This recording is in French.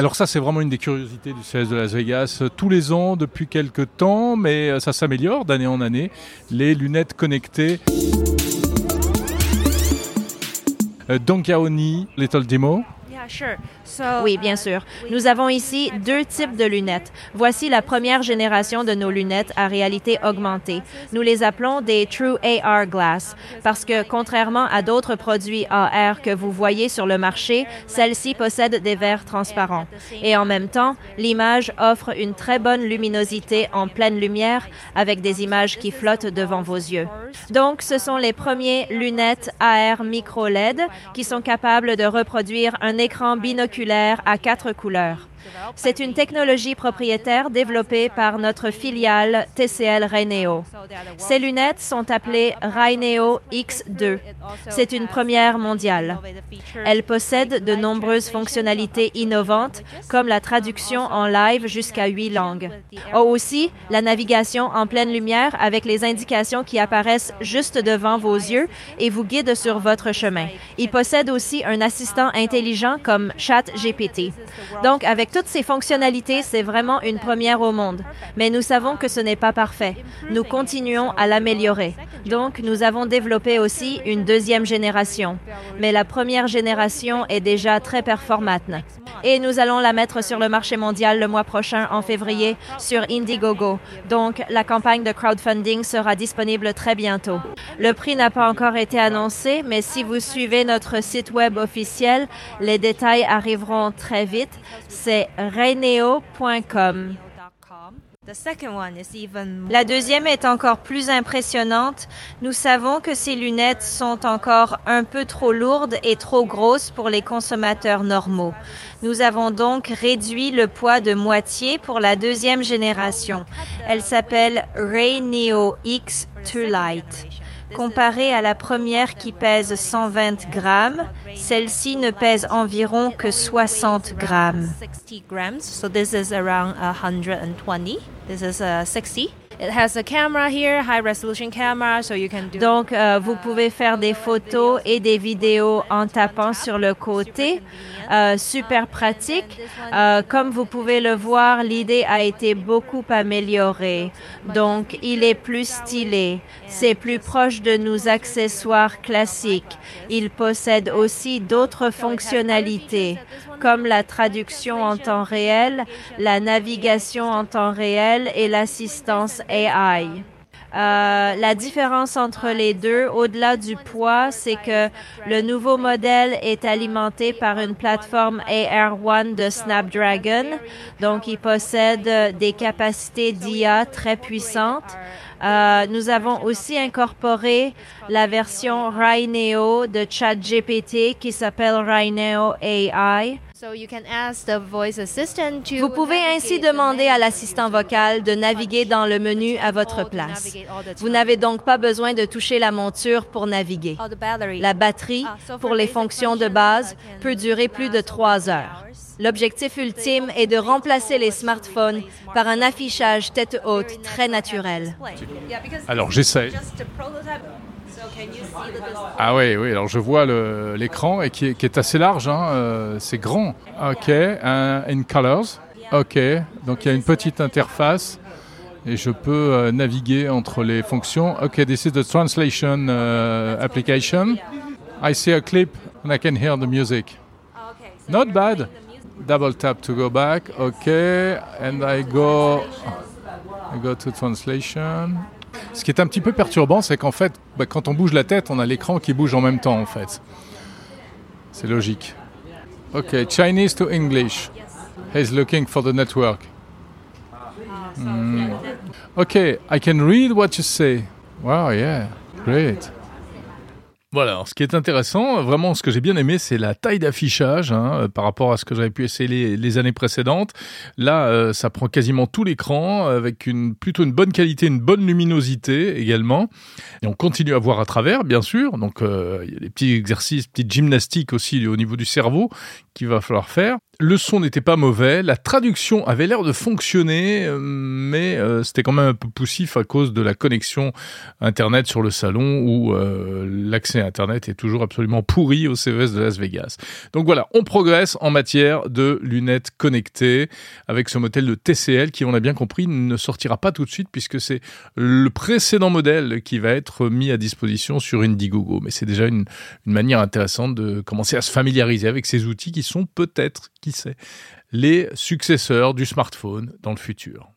Alors ça, c'est vraiment une des curiosités du CES de Las Vegas. Tous les ans, depuis quelques temps, mais ça s'améliore d'année en année, les lunettes connectées. Donkaoni Little Demo. Oui, bien sûr. Nous avons ici deux types de lunettes. Voici la première génération de nos lunettes à réalité augmentée. Nous les appelons des True AR Glass parce que, contrairement à d'autres produits AR que vous voyez sur le marché, celles-ci possèdent des verres transparents. Et en même temps, l'image offre une très bonne luminosité en pleine lumière avec des images qui flottent devant vos yeux. Donc, ce sont les premiers lunettes AR micro LED qui sont capables de reproduire un écran binoculaire à quatre couleurs. C'est une technologie propriétaire développée par notre filiale TCL Raineo. Ces lunettes sont appelées Raineo X2. C'est une première mondiale. Elles possèdent de nombreuses fonctionnalités innovantes, comme la traduction en live jusqu'à huit langues. Oh, aussi, la navigation en pleine lumière avec les indications qui apparaissent juste devant vos yeux et vous guident sur votre chemin. Il possède aussi un assistant intelligent comme ChatGPT. Donc, avec toutes ces fonctionnalités, c'est vraiment une première au monde. Mais nous savons que ce n'est pas parfait. Nous continuons à l'améliorer. Donc, nous avons développé aussi une deuxième génération. Mais la première génération est déjà très performante. Et nous allons la mettre sur le marché mondial le mois prochain en février sur Indiegogo. Donc, la campagne de crowdfunding sera disponible très bientôt. Le prix n'a pas encore été annoncé, mais si vous suivez notre site web officiel, les détails arriveront très vite. C'est raineo.com. La deuxième est encore plus impressionnante. Nous savons que ces lunettes sont encore un peu trop lourdes et trop grosses pour les consommateurs normaux. Nous avons donc réduit le poids de moitié pour la deuxième génération. Elle s'appelle Raineo X Too Light. Comparée à la première qui pèse 120 grammes, celle-ci ne pèse environ que 60 grammes. So this is around 120. This is 60. It has a camera here, high resolution camera, so you can do. Donc, vous pouvez faire des photos et des vidéos en tapant sur le côté. Euh, super pratique. Euh, comme vous pouvez le voir, l'idée a été beaucoup améliorée. Donc, il est plus stylé. C'est plus proche de nos accessoires classiques. Il possède aussi d'autres fonctionnalités comme la traduction en temps réel, la navigation en temps réel et l'assistance Euh, la différence entre les deux, au-delà du poids, c'est que le nouveau modèle est alimenté par une plateforme AR1 de Snapdragon. Donc, il possède des capacités d'IA très puissantes. Euh, nous avons aussi incorporé la version Rhineo de ChatGPT qui s'appelle Rhineo AI. Vous pouvez ainsi demander à l'assistant vocal de naviguer dans le menu à votre place. Vous n'avez donc pas besoin de toucher la monture pour naviguer. La batterie, ah, pour les fonctions de base, peut durer plus de trois heures. L'objectif ultime est de remplacer les smartphones par un affichage tête haute très naturel. Alors j'essaie. Ah oui, oui, alors je vois l'écran et qui est, assez large, hein, euh, c'est grand. Ok, in colors. Ok, donc il y a une petite interface et je peux euh, naviguer entre les fonctions. Ok, this is the translation uh, application. I see a clip and I can hear the music. Not bad. Double tap to go back. Okay, and I go, I go to translation. Ce qui est un petit peu perturbant, c'est qu'en fait, bah, quand on bouge la tête, on a l'écran qui bouge en même temps, en fait. C'est logique. Ok, Chinese to English. He's looking for the network. Mm. Okay, I can read what you say. Wow, yeah, great. Voilà, ce qui est intéressant, vraiment ce que j'ai bien aimé, c'est la taille d'affichage hein, euh, par rapport à ce que j'avais pu essayer les, années précédentes. Là, euh, ça prend quasiment tout l'écran avec une plutôt une bonne qualité, une bonne luminosité également. Et on continue à voir à travers, bien sûr. Donc, euh, il y a des petits exercices, petites gymnastiques aussi au niveau du cerveau qu'il va falloir faire. Le son n'était pas mauvais, la traduction avait l'air de fonctionner, euh, mais euh, c'était quand même un peu poussif à cause de la connexion Internet sur le salon où euh, l'accès Internet est toujours absolument pourri au CES de Las Vegas. Donc voilà, on progresse en matière de lunettes connectées avec ce modèle de TCL qui, on a bien compris, ne sortira pas tout de suite puisque c'est le précédent modèle qui va être mis à disposition sur Indiegogo. Mais c'est déjà une manière intéressante de commencer à se familiariser avec ces outils qui sont peut-être les successeurs du smartphone dans le futur.